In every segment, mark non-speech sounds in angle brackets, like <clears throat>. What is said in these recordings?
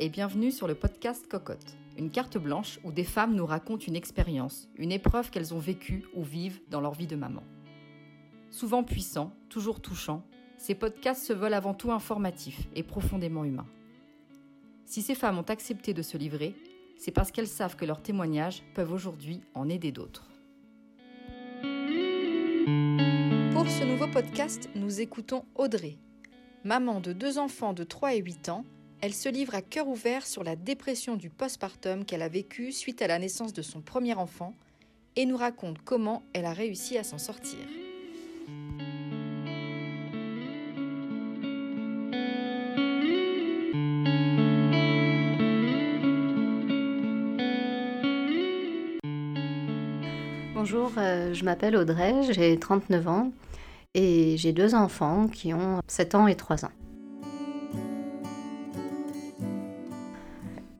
et bienvenue sur le podcast Cocotte, une carte blanche où des femmes nous racontent une expérience, une épreuve qu'elles ont vécue ou vivent dans leur vie de maman. Souvent puissants, toujours touchants, ces podcasts se veulent avant tout informatifs et profondément humains. Si ces femmes ont accepté de se livrer, c'est parce qu'elles savent que leurs témoignages peuvent aujourd'hui en aider d'autres. Pour ce nouveau podcast, nous écoutons Audrey. Maman de deux enfants de 3 et 8 ans, elle se livre à cœur ouvert sur la dépression du postpartum qu'elle a vécue suite à la naissance de son premier enfant et nous raconte comment elle a réussi à s'en sortir. Bonjour, euh, je m'appelle Audrey, j'ai 39 ans et j'ai deux enfants qui ont 7 ans et 3 ans.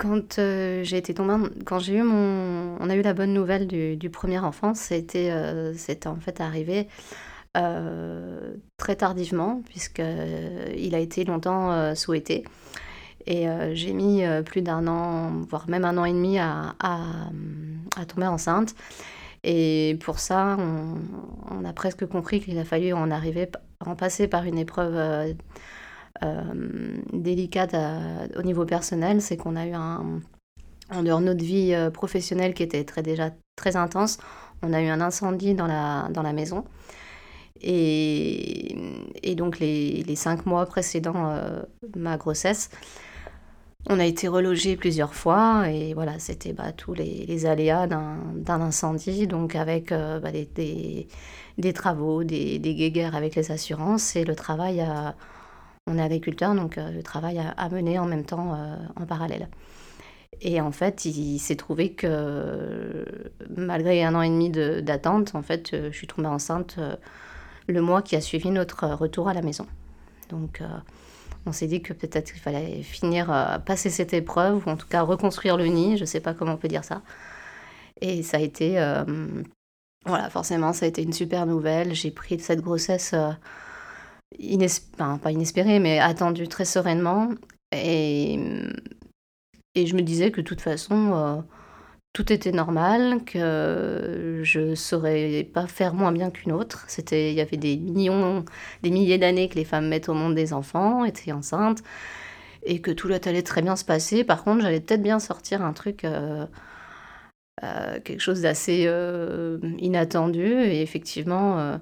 Quand euh, j'ai été tombée, quand j'ai eu mon, on a eu la bonne nouvelle du, premier enfant, c'était, euh, c'était en fait arrivé euh, très tardivement puisque il a été longtemps souhaité. Et j'ai mis plus d'un an, voire même un an et demi à, tomber enceinte. Et pour ça, on, on a presque compris qu'il a fallu en arriver, en passer par une épreuve euh, délicate au niveau personnel, c'est qu'on a eu un, en dehors de notre vie euh, professionnelle qui était très, déjà très intense, on a eu un incendie dans la, dans la maison. Et, et donc les, les, cinq mois précédant euh, ma grossesse, on a été relogé plusieurs fois et voilà, c'était bah, tous les, les aléas d'un incendie, donc avec bah, des, des, des, travaux, des, des guéguerres avec les assurances et le travail à on est agriculteur, donc euh, le travail à, mener en même temps euh, en parallèle. Et en fait, il, s'est trouvé que malgré un an et demi d'attente, en fait, euh, je suis tombée enceinte le mois qui a suivi notre retour à la maison. Donc, on s'est dit que peut-être qu'il fallait finir, passer cette épreuve, ou en tout cas reconstruire le nid, je ne sais pas comment on peut dire ça. Et ça a été, voilà, forcément, ça a été une super nouvelle. J'ai pris cette grossesse pas inespéré, mais attendu très sereinement. Et, et je me disais que de toute façon, euh, tout était normal, que je ne saurais pas faire moins bien qu'une autre. C'était, il y avait des millions, des milliers d'années que les femmes mettent au monde des enfants, étaient enceintes, et que tout allait très bien se passer. Par contre, j'allais peut-être bien sortir un truc. Euh, euh, quelque chose d'assez inattendu et effectivement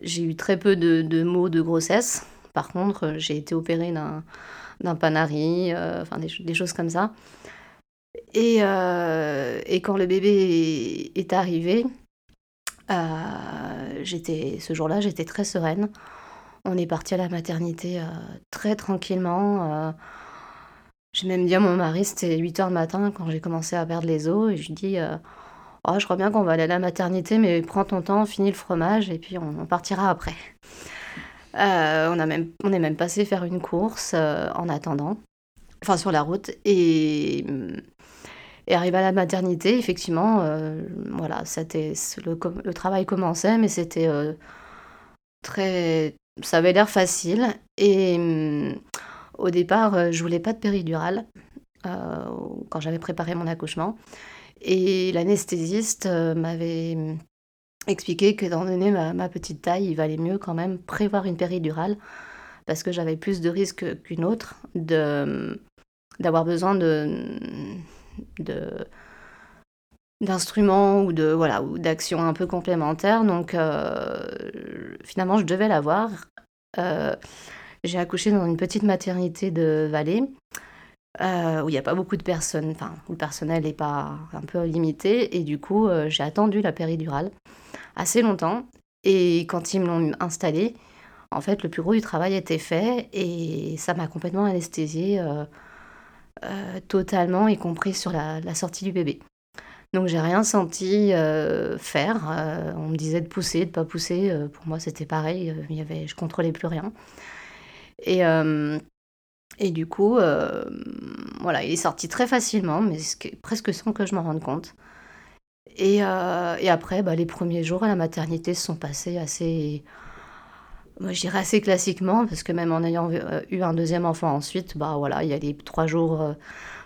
j'ai eu très peu de, de, maux de grossesse. Par contre, j'ai été opérée d'un panari, euh, enfin des, choses comme ça. Et, euh, et quand le bébé est, arrivé, euh, j'étais ce jour-là, j'étais très sereine. On est parti à la maternité très tranquillement. j'ai même dit à mon mari, c'était 8 h du matin quand j'ai commencé à perdre les os, et je lui oh, je crois bien qu'on va aller à la maternité, mais prends ton temps, finis le fromage et puis on, partira après. Euh, on, a même, on est même passé faire une course euh, en attendant, enfin sur la route, et, et arrivé à la maternité, effectivement, euh, voilà, c'était le, le, travail commençait, mais c'était très, ça avait l'air facile. Et au départ, je voulais pas de péridurale quand j'avais préparé mon accouchement. Et l'anesthésiste euh, m'avait expliqué qu'étant donné ma, ma, petite taille, il valait mieux quand même prévoir une péridurale parce que j'avais plus de risques qu'une autre de d'avoir besoin de, de d'instruments ou de voilà ou d'actions un peu complémentaires. Donc euh, finalement je devais l'avoir. Euh, j'ai accouché dans une petite maternité de Valais euh, où il n'y a pas beaucoup de personnes, enfin, où le personnel est pas un peu limité. Et du coup, euh, j'ai attendu la péridurale assez longtemps. Et quand ils me l'ont installée, en fait, le plus gros du travail était fait et ça m'a complètement anesthésiée euh, totalement, y compris sur la, la sortie du bébé. Donc j'ai rien senti faire. on me disait de pousser, de pas pousser. pour moi, c'était pareil. Il y avait, je contrôlais plus rien. Et et du coup, euh, voilà, il est sorti très facilement, mais presque sans que je m'en rende compte. Et, euh, après, bah, les premiers jours à la maternité se sont passés assez, je dirais assez classiquement, parce que même en ayant eu un deuxième enfant ensuite, bah voilà, il y a les trois jours. le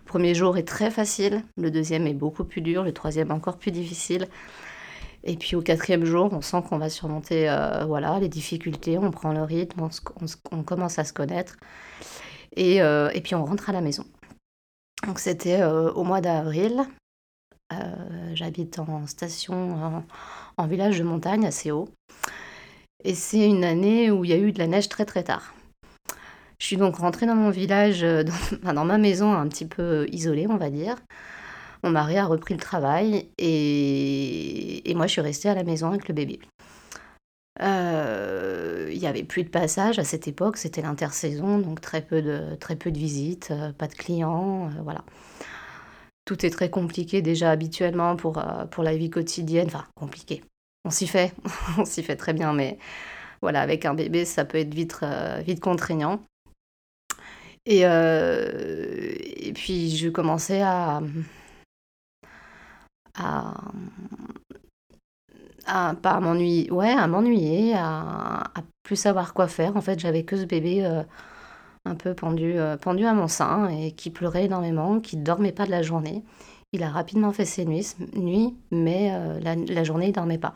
premier jour est très facile, le deuxième est beaucoup plus dur, le troisième encore plus difficile. Et puis au quatrième jour, on sent qu'on va surmonter voilà, les difficultés, on prend le rythme, on, commence à se connaître. Et, et, puis on rentre à la maison. Donc c'était au mois d'avril. J'habite en station, en, village de montagne assez haut. Et c'est une année où il y a eu de la neige très très tard. Je suis donc rentrée dans mon village, dans, <laughs> dans ma maison un petit peu isolée, on va dire. Mon mari a repris le travail et, et moi je suis restée à la maison avec le bébé. Euh, il n'y avait plus de passage à cette époque, c'était l'intersaison, donc très peu de, très peu de visites, euh, pas de clients, euh, voilà. Tout est très compliqué déjà habituellement pour, pour la vie quotidienne, enfin compliqué. On s'y fait, <laughs> on s'y fait très bien, mais voilà, avec un bébé, ça peut être vite, vite contraignant. Et, et puis je commençais à, à, à pas m'ennuyer, ouais, à m'ennuyer, à, plus savoir quoi faire. En fait, j'avais que ce bébé euh, un peu pendu, euh, pendu à mon sein et qui pleurait énormément, qui dormait pas de la journée. Il a rapidement fait ses nuits, mais euh, la, la, journée, il dormait pas.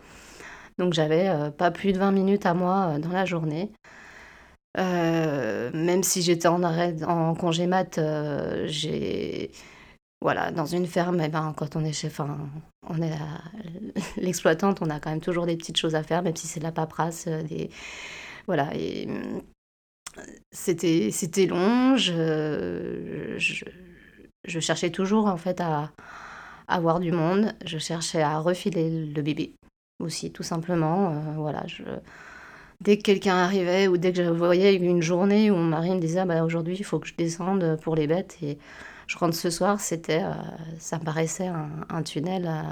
Donc j'avais pas plus de 20 minutes à moi dans la journée. même si j'étais en arrêt, en congé mat, j'ai voilà, dans une ferme, eh ben, quand on est chef, on est <laughs> l'exploitante, on a quand même toujours des petites choses à faire, même si c'est de la paperasse, euh, des voilà. Et c'était c'était long. Je, je, cherchais toujours en fait à, avoir du monde. Je cherchais à refiler le bébé aussi, tout simplement. Euh, voilà, je, dès que quelqu'un arrivait ou dès que je voyais une journée où mon mari me disait bah, aujourd'hui il faut que je descende pour les bêtes et je rentre ce soir, c'était, euh, ça me paraissait un, tunnel, euh,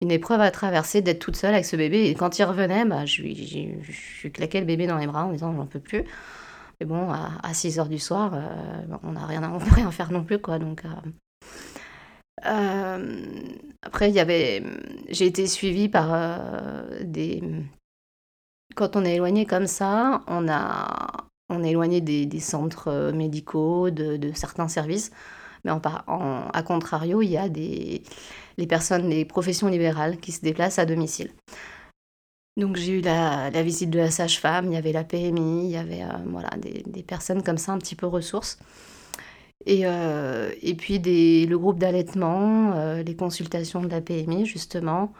une épreuve à traverser, d'être toute seule avec ce bébé. Et quand il revenait, bah, je, lui, claquais le bébé dans les bras en disant j'en peux plus. Mais bon, à, 6 heures du soir, euh, on n'a rien, on peut rien faire non plus, quoi. Donc, après, j'ai été suivie par des. Quand on est éloigné comme ça, on a, on est éloigné des, centres euh, médicaux, de, certains services. Mais en, à contrario, il y a des, les personnes, les professions libérales qui se déplacent à domicile. Donc j'ai eu la, visite de la sage-femme, il y avait la PMI, il y avait euh, des, personnes comme ça un petit peu ressources. Et, euh, puis le groupe d'allaitement, les consultations de la PMI justement.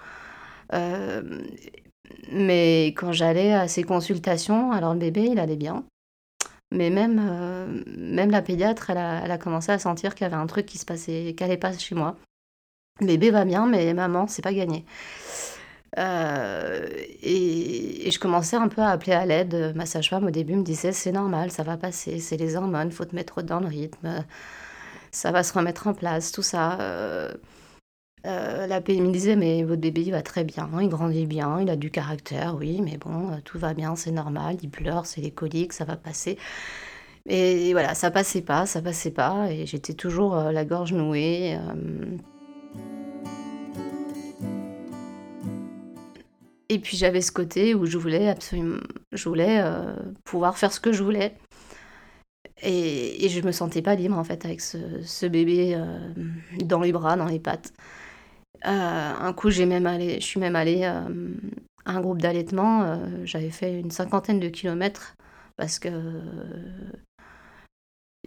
mais quand j'allais à ces consultations, alors le bébé il allait bien. Mais même, euh, même la pédiatre, elle a, commencé à sentir qu'il y avait un truc qui se passait, qui n'allait pas chez moi. Bébé va bien, mais maman, c'est pas gagné. Euh, et, je commençais un peu à appeler à l'aide. Ma sage-femme, au début, me disait c'est normal, ça va passer, c'est les hormones, faut te mettre dans le rythme, ça va se remettre en place, tout ça. Euh, euh, la PMI me disait mais votre bébé il va très bien, il grandit bien, il a du caractère, oui, mais bon, euh, tout va bien, c'est normal, il pleure, c'est les coliques, ça va passer. Et voilà, ça passait pas, ça passait pas, et j'étais toujours euh, la gorge nouée. Et puis j'avais ce côté où je voulais absolument, je voulais pouvoir faire ce que je voulais. Et, et, je me sentais pas libre en fait avec ce bébé dans les bras, dans les pattes. Euh, un coup, j'ai même allé, je suis même allée euh, à un groupe d'allaitement. Euh, j'avais fait une cinquantaine de kilomètres parce que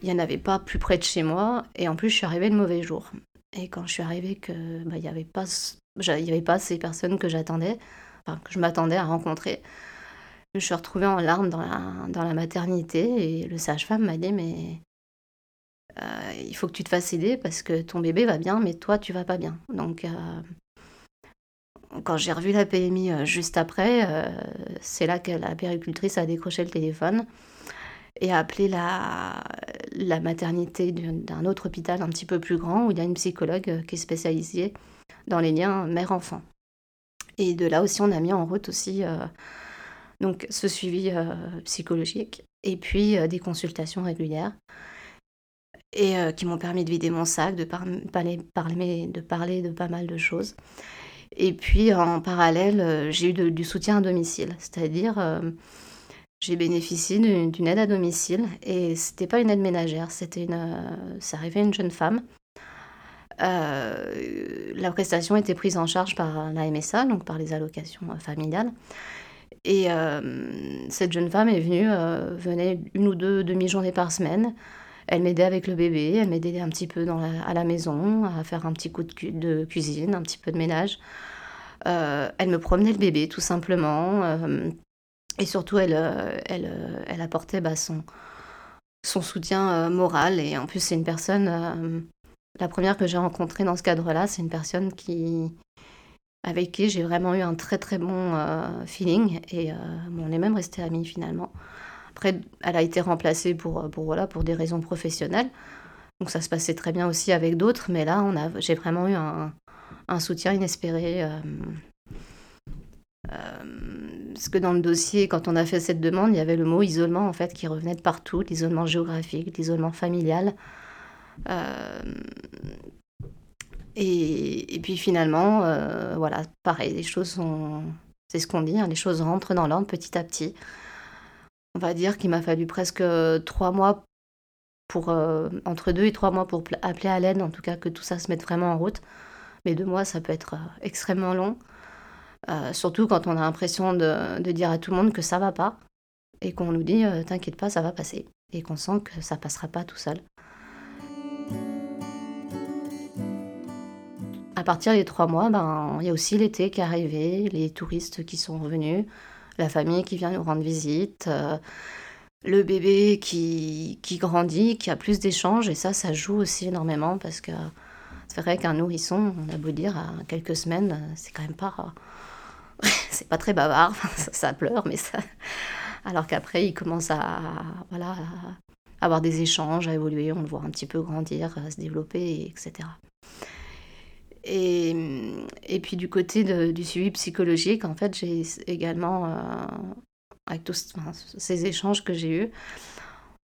il n'y en avait pas plus près de chez moi. Et en plus, je suis arrivée le mauvais jour. Et quand je suis arrivée, que bah, il n'y avait pas, il avait pas ces personnes que j'attendais, que je m'attendais à rencontrer. Je suis retrouvée en larmes dans la, dans la maternité et le sage-femme m'a dit mais euh, il faut que tu te fasses aider parce que ton bébé va bien, mais toi, tu vas pas bien. Donc, euh, quand j'ai revu la PMI euh, juste après, c'est là que la péricultrice a décroché le téléphone et a appelé la, la maternité d'un autre hôpital un petit peu plus grand où il y a une psychologue qui est spécialisée dans les liens mère-enfant. Et de là aussi, on a mis en route aussi donc ce suivi psychologique et puis des consultations régulières et euh, qui m'ont permis de vider mon sac, de, parler, de pas mal de choses. Et puis en parallèle, euh, j'ai eu du soutien à domicile, c'est-à-dire euh, j'ai bénéficié d'une aide à domicile et c'était pas une aide ménagère, c'était une, arrivait une jeune femme. La prestation était prise en charge par la MSA, donc par les allocations familiales. Et cette jeune femme est venue, venait une ou deux demi-journées par semaine. Elle m'aidait avec le bébé, elle m'aidait un petit peu à la maison, à faire un petit coup de, cuisine, un petit peu de ménage. elle me promenait le bébé, tout simplement. Et surtout, elle, euh, elle, euh, elle apportait bah, son, soutien euh, moral. Et en plus, c'est une personne, la première que j'ai rencontrée dans ce cadre-là, c'est une personne qui, avec qui j'ai vraiment eu un très très bon feeling. Et on est même resté amis finalement. Après, elle a été remplacée pour, pour, voilà, pour des raisons professionnelles. Donc ça se passait très bien aussi avec d'autres. Mais là, on a, j'ai vraiment eu un, un soutien inespéré. Euh, parce que dans le dossier, quand on a fait cette demande, il y avait le mot isolement en fait qui revenait de partout, l'isolement géographique, l'isolement familial. Euh, et, puis finalement, euh, voilà, pareil, les choses sont, c'est ce qu'on dit, hein, les choses rentrent dans l'ordre petit à petit. On va dire qu'il m'a fallu presque trois mois pour, entre deux et trois mois pour appeler à l'aide, en tout cas que tout ça se mette vraiment en route. Mais deux mois, ça peut être extrêmement long. Euh, surtout quand on a l'impression de, dire à tout le monde que ça va pas et qu'on nous dit euh, t'inquiète pas, ça va passer et qu'on sent que ça passera pas tout seul. À partir des trois mois, ben, il y a aussi l'été qui est arrivé, les touristes qui sont revenus, la famille qui vient nous rendre visite, euh, le bébé qui, grandit, qui a plus d'échanges, et ça, ça joue aussi énormément parce que c'est vrai qu'un nourrisson, on a beau dire, à quelques semaines, c'est quand même pas <laughs> c'est pas très bavard, <laughs> ça, pleure, mais ça. Alors qu'après, il commence à, avoir des échanges, à évoluer, on le voit un petit peu grandir, se développer, etc. Et, et puis du côté du suivi psychologique, en fait, j'ai également, euh, avec tous ces échanges que j'ai eus,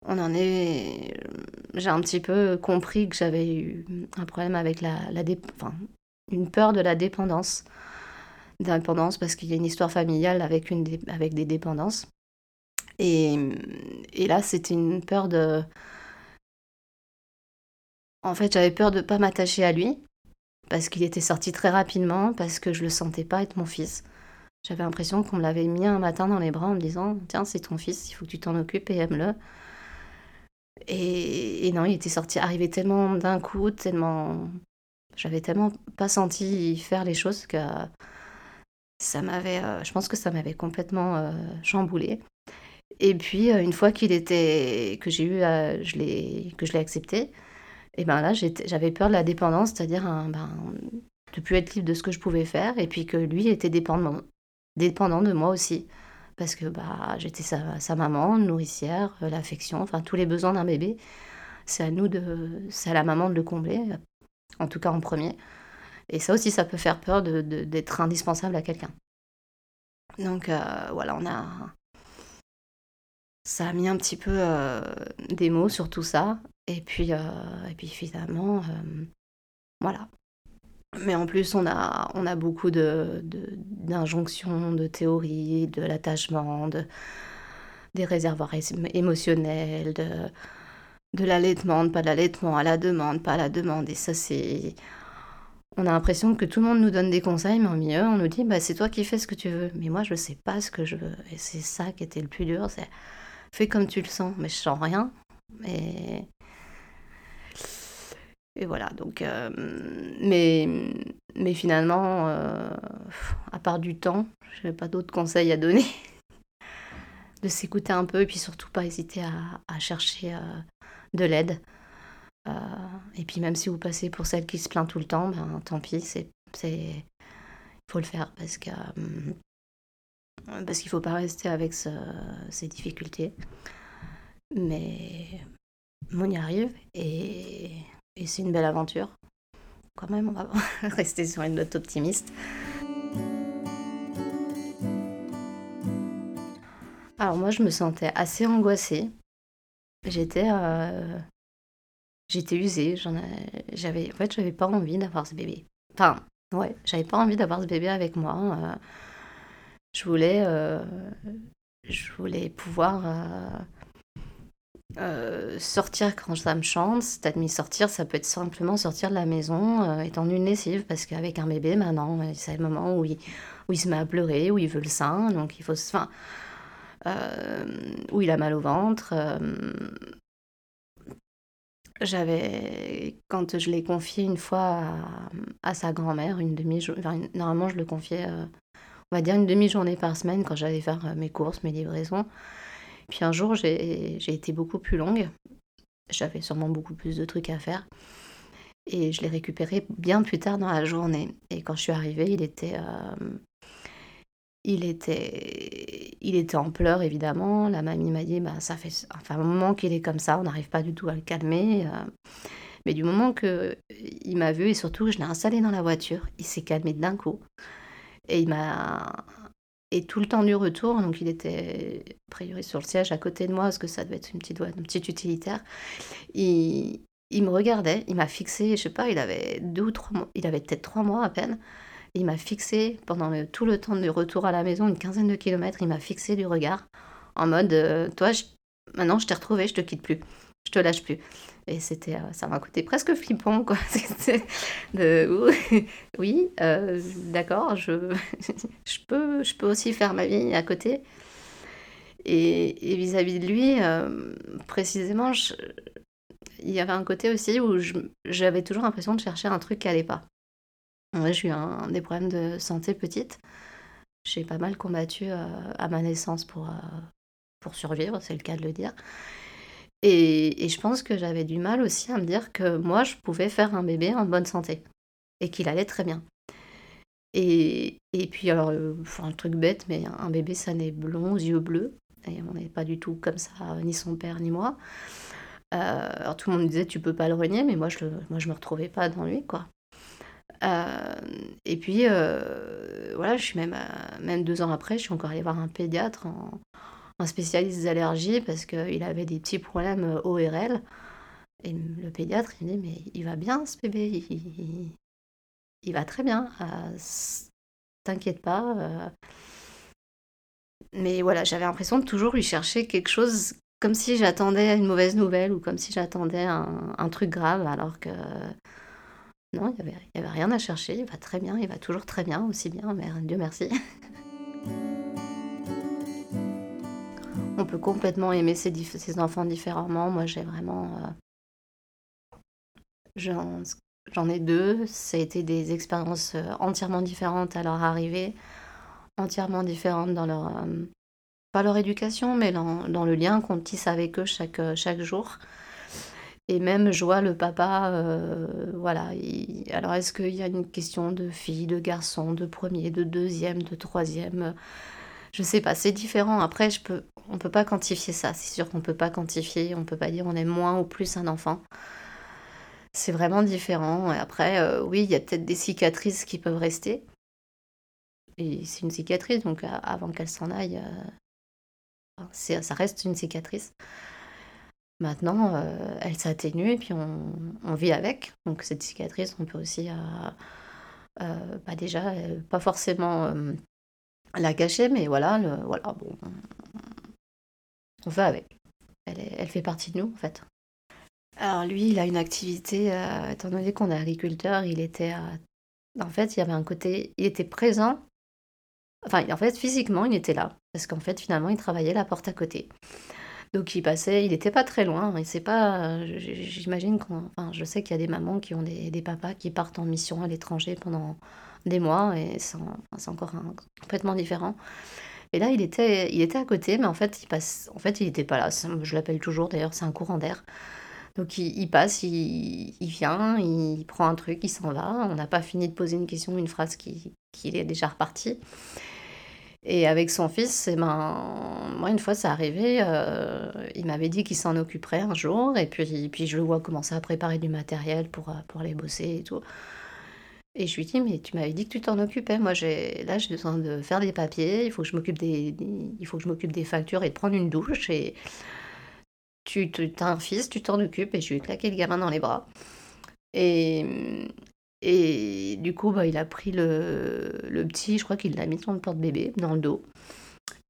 on en est. J'ai un petit peu compris que j'avais eu un problème avec la, la enfin, une peur de la dépendance dépendance parce qu'il y a une histoire familiale avec, une avec des dépendances. Et, et là, c'était une peur de... En fait, j'avais peur de ne pas m'attacher à lui, parce qu'il était sorti très rapidement, parce que je le sentais pas être mon fils. J'avais l'impression qu'on me l'avait mis un matin dans les bras en me disant Tiens, c'est ton fils, il faut que tu t'en occupes et aime-le. Et, non, il était sorti, arrivé tellement d'un coup, tellement. J'avais tellement pas senti faire les choses que ça m'avait, euh, je pense que ça m'avait complètement euh, chamboulé. Et puis euh, une fois qu'il était, que j'ai eu, l'ai, que je l'ai accepté, et ben là j'avais peur de la dépendance, c'est-à-dire ben, de plus être libre de ce que je pouvais faire, et puis que lui était dépendant, de moi aussi, parce que bah j'étais sa, maman, nourricière, l'affection, enfin tous les besoins d'un bébé, c'est à nous de, c'est à la maman de le combler, en tout cas en premier. Et ça aussi, ça peut faire peur d'être indispensable à quelqu'un. Donc euh, voilà, on a. Ça a mis un petit peu euh, des mots sur tout ça. Et puis, euh, et puis finalement, voilà. Mais en plus, on a, on a beaucoup d'injonctions, de, de, théories, de l'attachement, de, des réservoirs émotionnels, de, de l'allaitement, pas de l'allaitement, à la demande, pas à la demande. Et ça, c'est on a l'impression que tout le monde nous donne des conseils, mais en milieu, on nous dit bah, c'est toi qui fais ce que tu veux. Mais moi, je ne sais pas ce que je veux. Et c'est ça qui était le plus dur c'est fais comme tu le sens. Mais je sens rien. Et, et voilà. Donc, euh, mais, finalement, euh, à part du temps, je n'avais pas d'autres conseils à donner. <laughs> de s'écouter un peu et puis surtout pas hésiter à, chercher euh, de l'aide. Et puis même si vous passez pour celle qui se plaint tout le temps, ben, tant pis, c'est, il faut le faire parce que parce qu'il faut pas rester avec ces difficultés. Mais on y arrive et, et c'est une belle aventure. Quand même, on va <laughs> rester sur une note optimiste. Alors moi, je me sentais assez angoissée. J'étais, euh, J'étais usée, j'avais, en fait, j'avais pas envie d'avoir ce bébé. Enfin, ouais, j'avais pas envie d'avoir ce bébé avec moi. Euh. je voulais, euh, je voulais pouvoir sortir quand ça me chante. C'est-à-dire sortir, ça peut être simplement sortir de la maison, étendre une lessive, parce qu'avec un bébé, maintenant, c'est le moment où il, se met à pleurer, où il veut le sein, donc il faut... Enfin, où il a mal au ventre. J'avais, quand je l'ai confié une fois à, sa grand-mère, une demi-journée, normalement je le confiais, euh, on va dire une demi-journée par semaine quand j'allais faire euh, mes courses, mes livraisons. Puis un jour, j'ai été beaucoup plus longue. J'avais sûrement beaucoup plus de trucs à faire. Et je l'ai récupéré bien plus tard dans la journée. Et quand je suis arrivée, il était, euh, il était, il était en pleurs, évidemment. La mamie m'a dit, bah, ça fait enfin, un moment qu'il est comme ça, on n'arrive pas du tout à le calmer. Euh. Mais du moment que il m'a vu, et surtout, je l'ai installé dans la voiture, il s'est calmé d'un coup. Et il m'a... Et tout le temps du retour, donc il était a priori sur le siège à côté de moi, parce que ça devait être une petite, une petite utilitaire. Il, il me regardait, il m'a fixé, je sais pas, il avait deux ou trois mois, il avait peut-être trois mois à peine. Il m'a fixé pendant tout le temps de retour à la maison, une quinzaine de kilomètres, il m'a fixé du regard en mode euh, Toi, maintenant je t'ai retrouvé, je te quitte plus, je te lâche plus. Et c'était, euh, ça m'a coûté presque flippant, quoi. <laughs> <laughs> oui, euh, d'accord, <laughs> je, peux, je peux aussi faire ma vie à côté. Et vis-à-vis de lui, précisément, il y avait un côté aussi où j'avais toujours l'impression de chercher un truc qui allait pas. J'ai eu des problèmes de santé petite. J'ai pas mal combattu euh, à ma naissance pour, euh, pour survivre, c'est le cas de le dire. Et, je pense que j'avais du mal aussi à me dire que moi, je pouvais faire un bébé en bonne santé et qu'il allait très bien. Et, et puis, alors, euh, un truc bête, mais un bébé, ça naît blond aux yeux bleus. Et on n'est pas du tout comme ça, ni son père, ni moi. alors tout le monde me disait, tu peux pas le renier, mais moi, je, moi, je me retrouvais pas dans lui, quoi. Euh, et puis, euh, voilà, je suis même, euh, même deux ans après, je suis encore allée voir un pédiatre, un spécialiste des allergies, parce qu'il avait des petits problèmes ORL. Et le pédiatre, il me dit, mais il va bien ce bébé, il, va très bien, t'inquiète pas. Mais voilà, j'avais l'impression de toujours lui chercher quelque chose comme si j'attendais une mauvaise nouvelle ou comme si j'attendais un, un, truc grave, alors que non, il n'y avait, avait, rien à chercher, il va très bien, il va toujours très bien, aussi bien, mais Dieu merci. <laughs> On peut complètement aimer ses, enfants différemment. Moi, j'ai vraiment... Euh, j'en ai deux. Ça a été des expériences euh, entièrement différentes à leur arrivée, entièrement différentes dans leur... Euh, pas leur éducation, mais dans, le lien qu'on tisse avec eux chaque, jour. Et même, je le papa, voilà. alors, est-ce qu'il y a une question de fille, de garçon, de premier, de deuxième, de troisième? Je sais pas, c'est différent. Après, je peux, on peut pas quantifier ça. C'est sûr qu'on peut pas quantifier. On peut pas dire on aime moins ou plus un enfant. C'est vraiment différent. Et après, euh, oui, il y a peut-être des cicatrices qui peuvent rester. Et c'est une cicatrice, donc avant qu'elle s'en aille, euh, ça reste une cicatrice. Maintenant, euh, elle s'atténue et puis on, vit avec. Donc cette cicatrice, on peut aussi, euh, euh, bah, déjà, pas forcément la cacher, mais voilà, le, voilà bon, on fait avec. Elle, elle, fait partie de nous, en fait. Alors lui, il a une activité, étant donné qu'on est agriculteur, il était... en fait, il y avait un côté... Il était présent. Enfin, en fait, physiquement, il était là. Parce qu'en fait, finalement, il travaillait la porte à côté. Donc il passait, il n'était pas très loin. Et c'est pas, j'imagine qu'on, enfin, je sais qu'il y a des mamans qui ont des, des, papas qui partent en mission à l'étranger pendant des mois et c'est encore complètement différent. Et là, il était, il était à côté, mais en fait, il passe, en fait, il n'était pas là. Je l'appelle toujours d'ailleurs, c'est un courant d'air. Donc il, passe, il, vient, il prend un truc, il s'en va. On n'a pas fini de poser une question, une phrase qui, qui est déjà reparti. Et avec son fils, eh ben, moi, une fois, ça arrivé, euh, il m'avait dit qu'il s'en occuperait un jour, et puis, puis je le vois commencer à préparer du matériel pour, pour aller bosser et tout. Et je lui dis, mais tu m'avais dit que tu t'en occupais. Moi, j'ai, là, j'ai besoin de faire des papiers, il faut que je m'occupe des, il faut que je m'occupe des factures et de prendre une douche. Et tu, tu as un fils, tu t'en occupes. Et je lui ai claqué le gamin dans les bras. Et, et du coup, bah, il a pris le, le petit, je crois qu'il l'a mis sur le porte-bébé, dans le dos.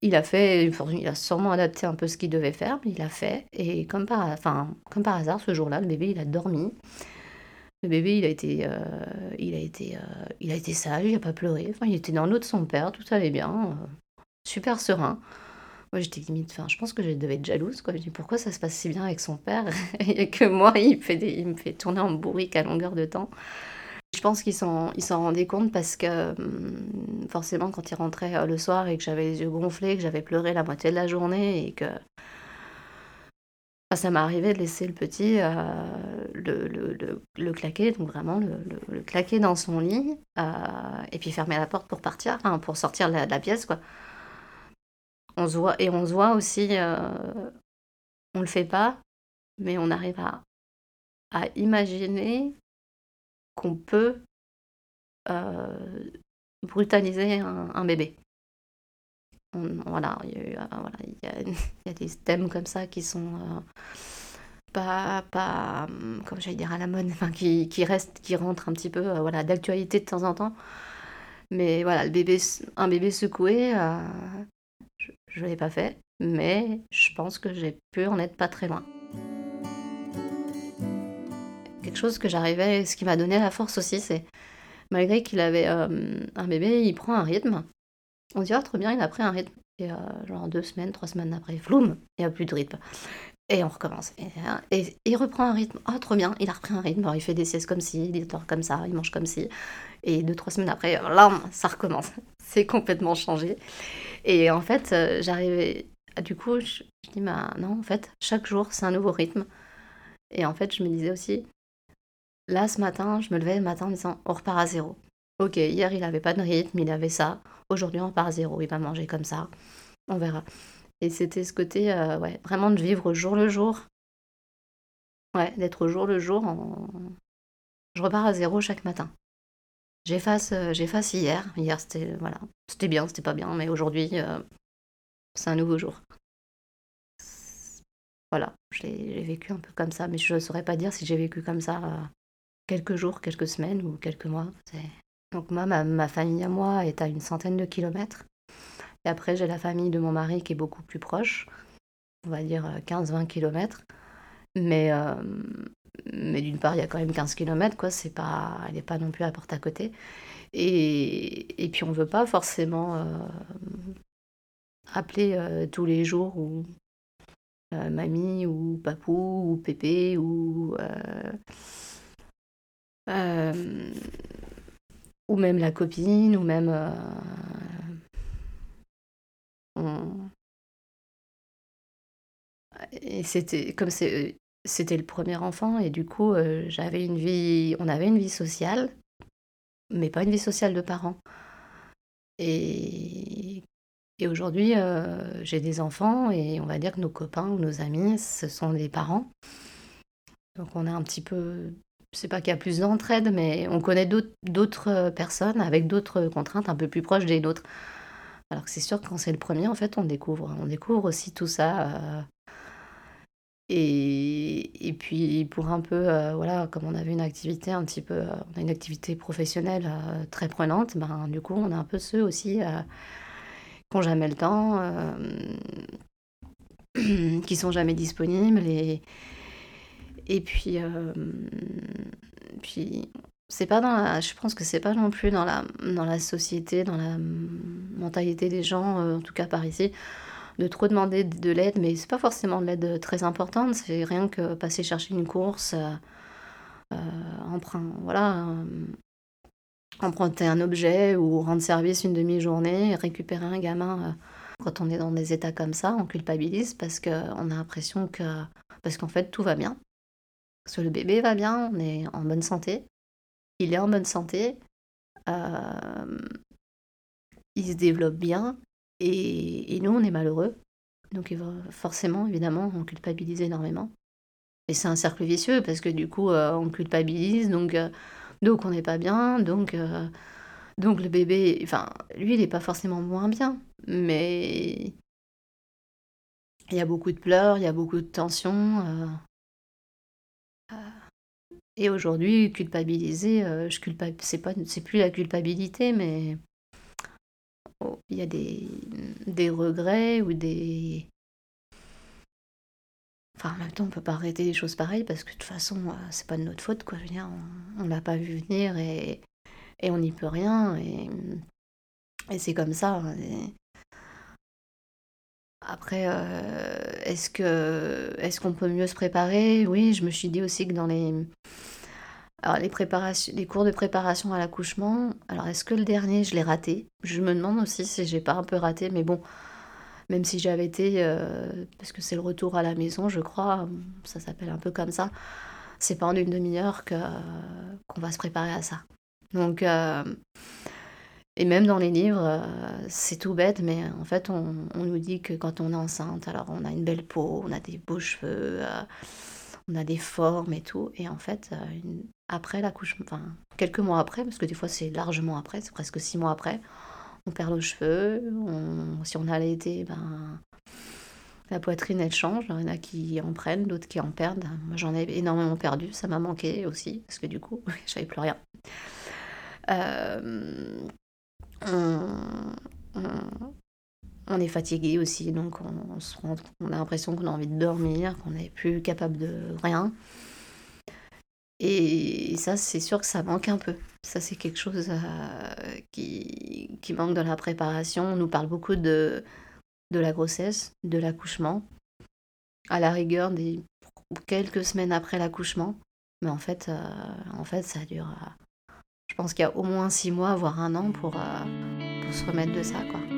il a fait, il a sûrement adapté un peu ce qu'il devait faire, mais il a fait. Et comme par, enfin, comme par hasard, ce jour-là, le bébé, il a dormi. Le bébé, il a été, euh, il a été, euh, il a été sage, il n'a pas pleuré. Enfin, il était dans l'eau de son père, tout allait bien, euh, super serein. Moi, j'étais limite, enfin, je pense que je devais être jalouse, quoi. Je dis pourquoi ça se passe si bien avec son père <laughs> et que moi, il me fait, tourner en bourrique à longueur de temps? Je pense qu'ils s'en, rendaient compte parce que hum, forcément, quand il rentrait le soir et que j'avais les yeux gonflés, que j'avais pleuré la moitié de la journée et que ça m'est arrivé de laisser le petit le, le, le, claquer, donc vraiment le, claquer dans son lit, euh, et puis fermer la porte pour partir, pour sortir de la, pièce, quoi. On se voit, et on se voit aussi, euh, on le fait pas, mais on arrive à, à imaginer qu'on peut brutaliser un bébé voilà, il y, a, des thèmes comme ça qui sont euh, pas, pas, comme j'allais dire, à la mode, qui, qui restent, qui rentrent un petit peu euh, voilà, d'actualité de temps en temps. Mais voilà, le bébé, un bébé secoué, euh, je ne l'ai pas fait, mais je pense que j'ai pu en être pas très loin. Quelque chose que j'arrivais, ce qui m'a donné la force aussi, c'est malgré qu'il avait un bébé, il prend un rythme. On dirait trop bien, il a pris un rythme. Et euh, genre deux semaines, trois semaines après, floum, il n'y a plus de rythme. Et on recommence. Et, il reprend un rythme. oh, trop bien, il a repris un rythme. il fait des siestes comme ci, il dort comme ça, il mange comme ci. Et deux, trois semaines après, là, ça recommence. <laughs> C'est complètement changé. Et en fait, euh, j'arrivais. Du coup, je, dis, bah, non, en fait, chaque jour, c'est un nouveau rythme. Et en fait, je me disais aussi, là, ce matin, je me levais le matin en disant, on repart à zéro. Ok, hier, il n'avait pas de rythme, il avait ça. Aujourd'hui, on part à zéro. Il va manger comme ça. On verra. Et c'était ce côté, euh, ouais, vraiment de vivre jour le jour. Ouais, d'être jour le jour. Je repars à zéro chaque matin. J'efface, euh, j'efface hier. Hier, c'était voilà, c'était bien, c'était pas bien, mais aujourd'hui, euh, c'est un nouveau jour. Voilà, j'ai vécu un peu comme ça, mais je ne saurais pas dire si j'ai vécu comme ça quelques jours, quelques semaines ou quelques mois. Donc moi, ma, famille à moi est à une centaine de kilomètres. Et après, j'ai la famille de mon mari qui est beaucoup plus proche, on va dire 15-20 euh, kilomètres. Mais, euh, mais d'une part, il y a quand même 15 kilomètres, quoi. C'est pas, elle n'est pas non plus à porte à côté. Et, et puis, on ne veut pas forcément euh, appeler tous les jours ou mamie ou papou ou pépé ou ou même la copine, ou même... et c'était comme c'était le premier enfant, et du coup, j'avais une vie... On avait une vie sociale, mais pas une vie sociale de parents. Et, et aujourd'hui, j'ai des enfants, et on va dire que nos copains ou nos amis, ce sont des parents. Donc on a un petit peu c'est pas qu'il y a plus d'entraide, mais on connaît d'autres personnes avec d'autres contraintes un peu plus proches des nôtres. Alors que c'est sûr que quand c'est le premier, en fait, on découvre, on découvre aussi tout ça. Euh, et, puis pour un peu, euh, voilà, comme on avait une activité un petit peu, on a une activité professionnelle très prenante, ben du coup on a un peu ceux aussi qui n'ont jamais le temps, <clears throat> qui sont jamais disponibles et et euh, puis c'est pas dans la, je pense que c'est pas non plus dans la, dans la société, dans la mentalité des gens, euh, en tout cas par ici, de trop demander de l'aide, mais c'est pas forcément de l'aide très importante, c'est rien que passer chercher une course, euh, emprunt, voilà, emprunter un objet ou rendre service une demi-journée, récupérer un gamin. quand on est dans des états comme ça, on culpabilise parce qu'on a l'impression que, parce qu'en fait tout va bien, parce que le bébé va bien, on est en bonne santé. Il est en bonne santé. Euh, il se développe bien. Et, nous, on est malheureux. Donc forcément, évidemment, on culpabilise énormément. Et c'est un cercle vicieux parce que du coup, euh, on culpabilise, donc, euh, donc on n'est pas bien, donc, donc le bébé, enfin, lui, il n'est pas forcément moins bien, mais il y a beaucoup de pleurs, il y a beaucoup de tensions. Et aujourd'hui, culpabiliser, euh, je culpa... c'est pas, plus la culpabilité, mais il y a des, des regrets ou des. Enfin, en même temps, on peut pas arrêter des choses pareilles parce que de toute façon, euh, c'est pas de notre faute, quoi. Je veux dire, on, l'a pas vu venir et, et on n'y peut rien. Et, et c'est comme ça. Après, euh, est-ce que est-ce qu'on peut mieux se préparer? Oui, je me suis dit aussi que dans les alors les cours de préparation à l'accouchement, alors est-ce que le dernier je l'ai raté? Je me demande aussi si j'ai pas un peu raté, mais bon, même si j'avais été, euh, parce que c'est le retour à la maison, je crois, ça s'appelle un peu comme ça. C'est pas en une demi-heure que qu'on va se préparer à ça. Donc euh, et même dans les livres, euh, c'est tout bête, mais en fait, on, nous dit que quand on est enceinte, alors on a une belle peau, on a des beaux cheveux, on a des formes et tout. Et en fait, après l'accouchement, enfin, quelques mois après, parce que des fois c'est largement après, c'est presque six mois après, on perd nos cheveux. si on a allaité, ben, la poitrine elle change. Il y en a qui en prennent, d'autres qui en perdent. Moi j'en ai énormément perdu, ça m'a manqué aussi, parce que du coup, <laughs> j'avais plus rien. Euh, on, est fatigué aussi, donc on a l'impression qu'on a envie de dormir, qu'on n'est plus capable de rien. Et ça, c'est sûr que ça manque un peu. Ça, c'est quelque chose euh, qui, qui, manque dans la préparation. On nous parle beaucoup de, de la grossesse, de l'accouchement, à la rigueur des quelques semaines après l'accouchement. Mais en fait, euh, en fait, ça dure euh, je pense qu'il y a au moins six mois, voire un an pour, pour se remettre de ça. quoi.